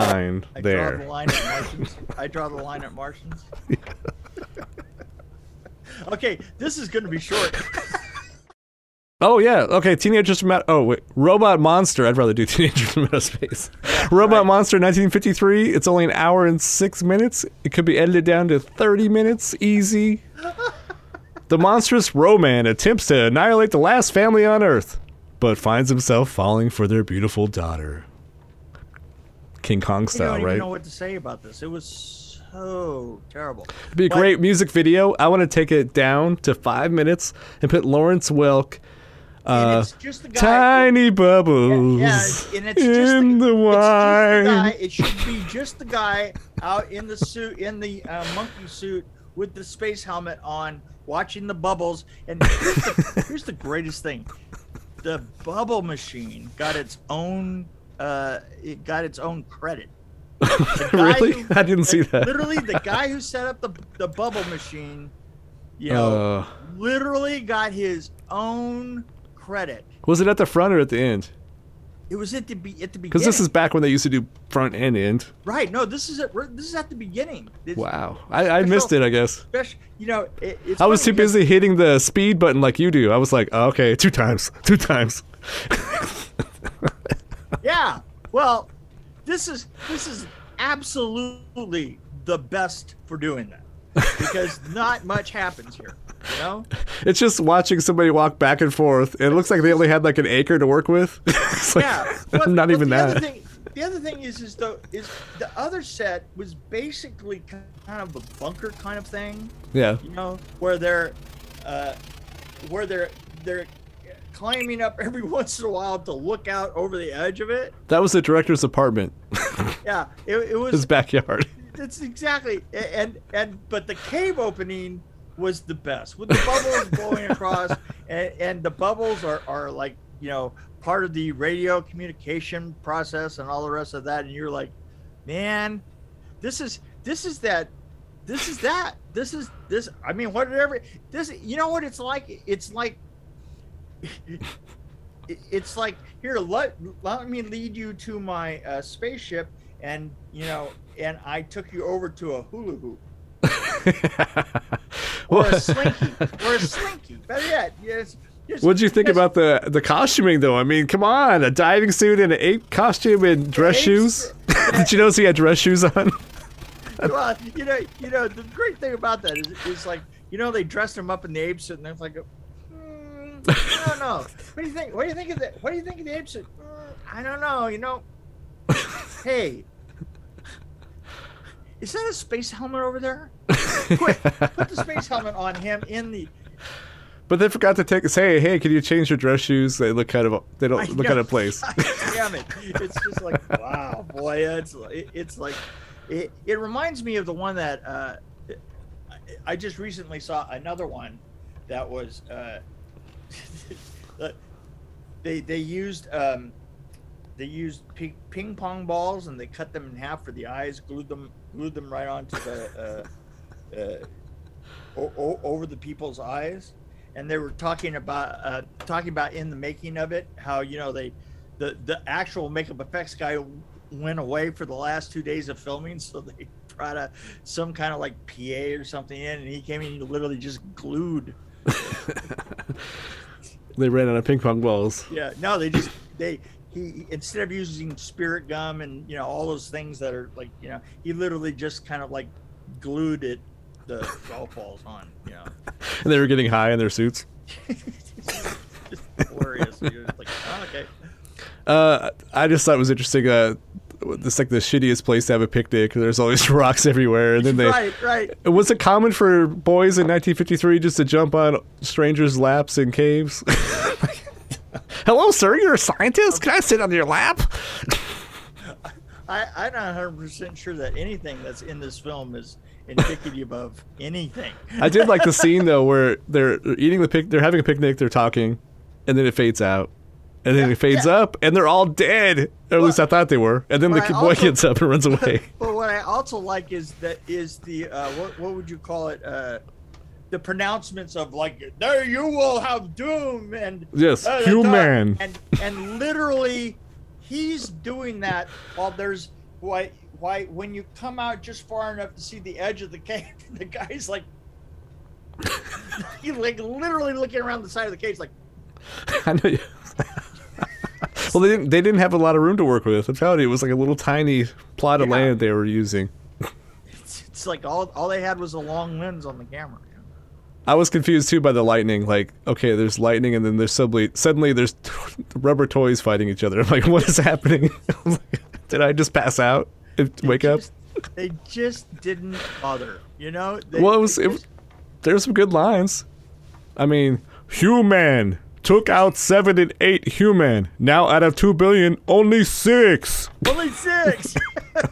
I draw the line I there. draw the line at Martians. I draw the line at Martians. okay, this is going to be short. Oh yeah, okay. Teenagers from Outer. Oh wait, Robot Monster. I'd rather do Teenagers from Outer Space. Robot right. Monster, 1953. It's only an hour and six minutes. It could be edited down to 30 minutes, easy. the monstrous Ro-Man attempts to annihilate the last family on Earth, but finds himself falling for their beautiful daughter. King Kong I style, don't right? even know what to say about this. It was so terrible. It'd be a But- great music video. I want to take it down to five minutes and put Lawrence Welk. Uh, it's just the guy. tiny bubbles Yeah, and it's just in the, the, it's just wine. the guy. It should be just the guy out in the suit, in the uh, monkey suit with the space helmet on, watching the bubbles. And here's the, here's the greatest thing: the bubble machine got its own. Uh, it got its own credit. Really? who- I didn't see that. Literally, the guy who set up the the bubble machine, you know, Uh, literally got his own credit. was it at the front or at the end? It was at the be at the beginning. Because this is back when they used to do front and end. right. No, this is at this is at the beginning. It's Wow, I, I missed it. I guess Special, you know, it, it's I was too busy hitting the speed button like you do. I was like, oh, okay, two times, two times. Yeah. Well, this is this is absolutely the best for doing that because not much happens here. You know. It's just watching somebody walk back and forth. It looks like they only had like an acre to work with. Like, Yeah. But, not even the that. Other thing, the other thing is, is though, is the other set was basically kind of a bunker kind of thing. yeah. you know, where they're, uh, where they're they're climbing up every once in a while to look out over the edge of it. That was the director's apartment, Yeah, it, it was. his backyard. It's exactly and and but the cave opening was the best with the bubbles blowing across, and, and the bubbles are are like you know part of the radio communication process and all the rest of that, and you're like, man, this is this is that. This is that. This is this. I mean, whatever. This. You know what it's like? It's like. It- It's like here. Let let me lead you to my uh, spaceship, and you know, and I took you over to a hula hoop or a slinky or a slinky. Better yet, yes. yes, What'd you think about the the costuming though? I mean, come on, a diving suit and an ape costume and dress shoes. Did you notice he had dress shoes on? Well, you know, you know, the great thing about that is, is like, you know, they dressed him up in the ape suit, and they're like, I don't know. What do you think? What do you think of that? What do you think of the ape suit? Mm, I don't know. You know, hey, is that a space helmet over there? Quick, put the space helmet on him in the. But they forgot to take say, hey, can you change your dress shoes? They look kind of they don't look know. out of place. Damn it! It's just like wow, boy. It's it, it's like it, it reminds me of the one that uh, I- I just recently saw another one that was uh, they they used um, they used ping, pong balls and they cut them in half for the eyes, glued them glued them right onto the uh, uh, o- o- over the people's eyes. And they were talking about uh, talking about in the making of it how you know they the the actual makeup effects guy went away for the last two days of filming. So they brought a some kind of like pa or something in and he came in and literally just glued they ran out of ping pong balls. yeah no they just they he instead of using spirit gum and you know all those things that are like you know he literally just kind of like glued it the golf balls on you know And they were getting high in their suits. just hilarious like oh, okay Uh, I just thought it was interesting. Uh, it's like the shittiest place to have a picnic. There's always rocks everywhere, and then they. right right Was it common for boys in 1953 just to jump on strangers' laps in caves? Hello, sir. You're a scientist. Can I sit on your lap? I, I'm not 100 percent sure that anything that's in this film is indicative of anything. I did like the scene though where they're eating the pic. They're having a picnic. They're talking, and then it fades out, and then Yeah, it fades yeah. up, and they're all dead. Or at least I thought they were. And then the But I kid- boy also- gets up and runs away. But what I also like is that is the uh, what what would you call it? Uh, the pronouncements of like there you will have doom and Yes, uh, human. and and literally he's doing that while there's why why when you come out just far enough to see the edge of the cage, the guy's like he like literally looking around the side of the cage like I know. You. Well, they didn't. They didn't have a lot of room to work with. I'm telling you, it was like a little tiny plot of Yeah. land they were using. it's, it's like all all they had was a long lens on the camera. I was confused too by the lightning. Like, okay, there's lightning, and then there's suddenly suddenly there's rubber toys fighting each other. I'm like, what is happening? I'm like, Did I just pass out? and Wake up? They just didn't bother, you know. They, Well, it was- it just- There's some good lines. I mean, human took out seven and eight human. Now out of two billion, only six. Only six.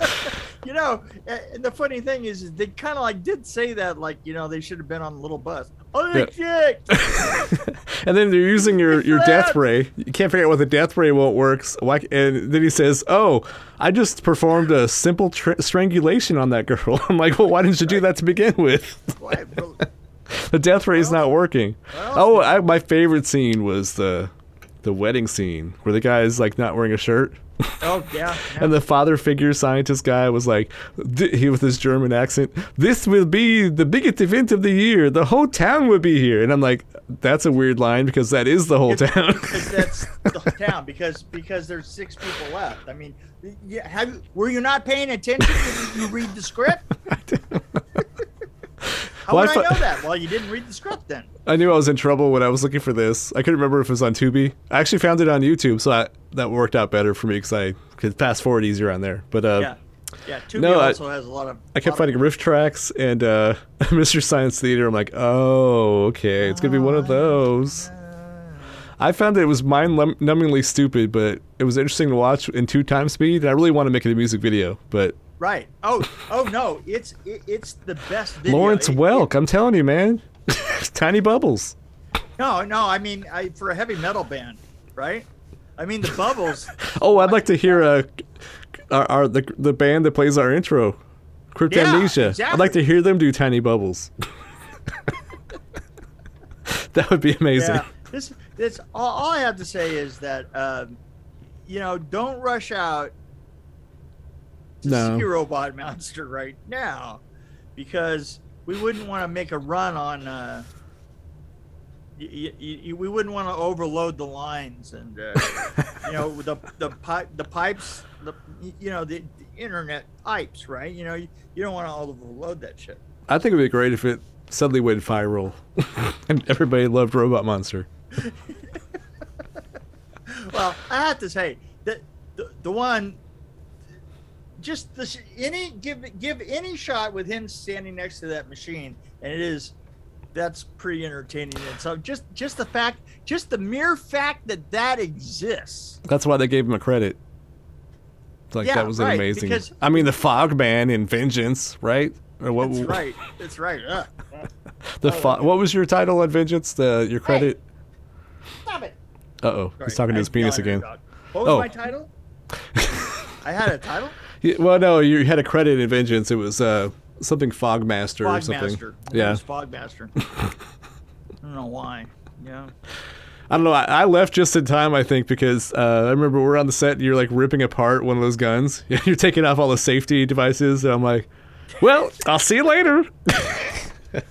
you know, and the funny thing is, is they kind of like did say that, like you know, they should have been on a little bus. Only six. And then they're using your, your death ray. You can't figure out why the death ray won't work. Why, and then he says, "Oh, I just performed a simple tr- strangulation on that girl." I'm like, "Well, why didn't you do that to begin with? The death ray is not oh. working." Oh. oh, I, my favorite scene was the the wedding scene where the guy is like not wearing a shirt. Oh yeah. yeah. And the father figure scientist guy was like, th- he with his German accent, this will be the biggest event of the year. The whole town will be here. And I'm like, that's a weird line because that is the whole town. because that's the town because because there's six people left. I mean, yeah, have were you not paying attention? Did you read the script? How Well, would I I, know that? Well, you didn't read the script then. I knew I was in trouble when I was looking for this. I couldn't remember if it was on Tubi. I actually found it on YouTube, so I, that worked out better for me because I could fast forward easier on there. But uh, Yeah, yeah. Tubi no, I- also has a lot of. I kept finding RiffTrax and uh, Mystery Science Theater. I'm like, oh, okay, it's gonna be one of those. I found that it was mind numbingly stupid, but it was interesting to watch in two times speed. And I really want to make it a music video, but Right. Oh, oh no! It's it, it's the best. Video. Lawrence It- Welk, I'm telling you, man, tiny bubbles. no, no. I mean, I, for a heavy metal band, right? I mean, the bubbles. Oh, I'd like to hear uh, our, our the the band that plays our intro, Crypt Yeah, Amnesia. I'd like to hear them do tiny bubbles. that would be amazing. Yeah. This this all, all I have to say is that um, you know don't rush out to No. see Robot Monster right now because we wouldn't want to make a run on. Uh, y- y- y- we wouldn't want to overload the lines and uh, you know the the pipe the pipes the you know the, the internet pipes right you know you, you don't want to overload that shit I think it'd be great if it suddenly went viral, and everybody loved Robot Monster. well, I have to say that the, the one, just the any give give any shot with him standing next to that machine, and it is that's pretty entertaining. And so just just the fact, just the mere fact that that exists. That's why they gave him a credit. Like Yeah, that was an amazing. because- I mean, the Fog Man in Vengeance, right? Or what? That's right. That's right. The Oh, fo- what was your title on Vengeance? The your credit? stop it. Uh oh, he's talking to his penis yelled at a again. What was Oh. my title? I had a title. Well, no, you had a credit in Vengeance. It was uh, something Fogmaster or something. Fogmaster. Yeah, was Fogmaster. I don't know why. Yeah. I don't know. I, I left just in time, I think, because uh, I remember we're on the set. and You're like ripping apart one of those guns. You're taking off all the safety devices. And I'm like, well, I'll see you later.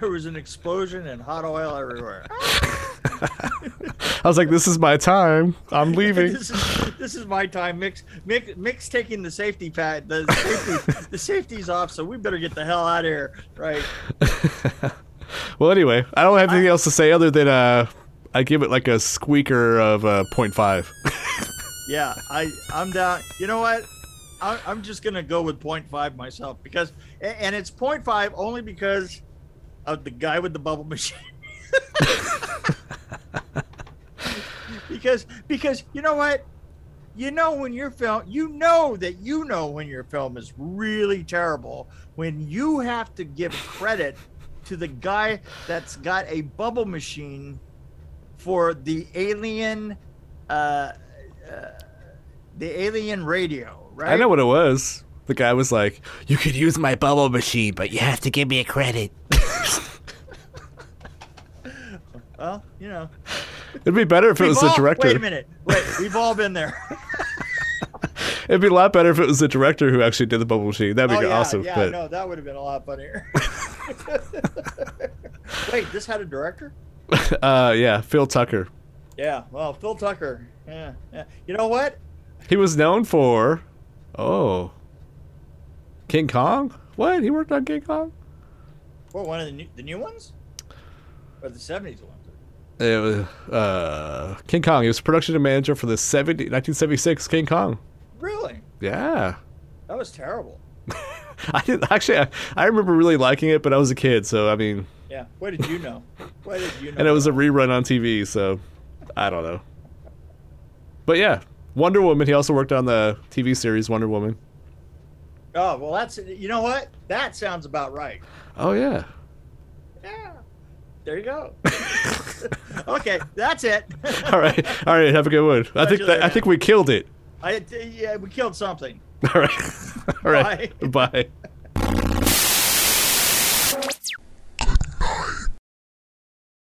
There was an explosion and hot oil everywhere. I was like, this is my time. I'm leaving. this is this is my time. Mix Mix Mix taking the safety pad the safety the safety's off, so we better get the hell out of here. Right. well, anyway, I don't have anything else to say other than uh, I give it like a squeaker of uh, 0.5. Yeah, I I'm down. You know what? I, I'm just gonna go with 0.5 myself because and it's 0.5 only because of the guy with the bubble machine. Because because you know what? You know when your film you know that you know when your film is really terrible when you have to give credit to the guy that's got a bubble machine for the alien uh, uh the alien radio, right? I know what it was. The guy was like, you could use my bubble machine, but you have to give me a credit. Well, you know, It'd be better if it We've was the director. Wait a minute. Wait, we've all been there. It'd be a lot better if it was the director who actually did the bubble machine. That'd be oh, yeah, awesome. Yeah, but no, that would have been a lot funnier. Wait, this had a director? uh, yeah, Phil Tucker. Yeah, well, Phil Tucker. Yeah, yeah. You know what? He was known for, oh, King Kong. What? He worked on King Kong. What, one of the new, the new ones? Or the 70s ones? It was uh, King Kong. He was production manager for the 70, 1976 King Kong. Really? Yeah. That was terrible. I did actually. I, I remember really liking it, but I was a kid, so I mean, Yeah. What did you know? What did you know? and it was a rerun on TV, so I don't know. But yeah, Wonder Woman. He also worked on the TV series Wonder Woman. Oh, well, that's. You know what? That sounds about right. Oh yeah. Yeah. There you go. okay, that's it. All right, all right. Have a good one. I think that, I think we killed it. I, yeah, we killed something. All right, all right. Bye. Bye.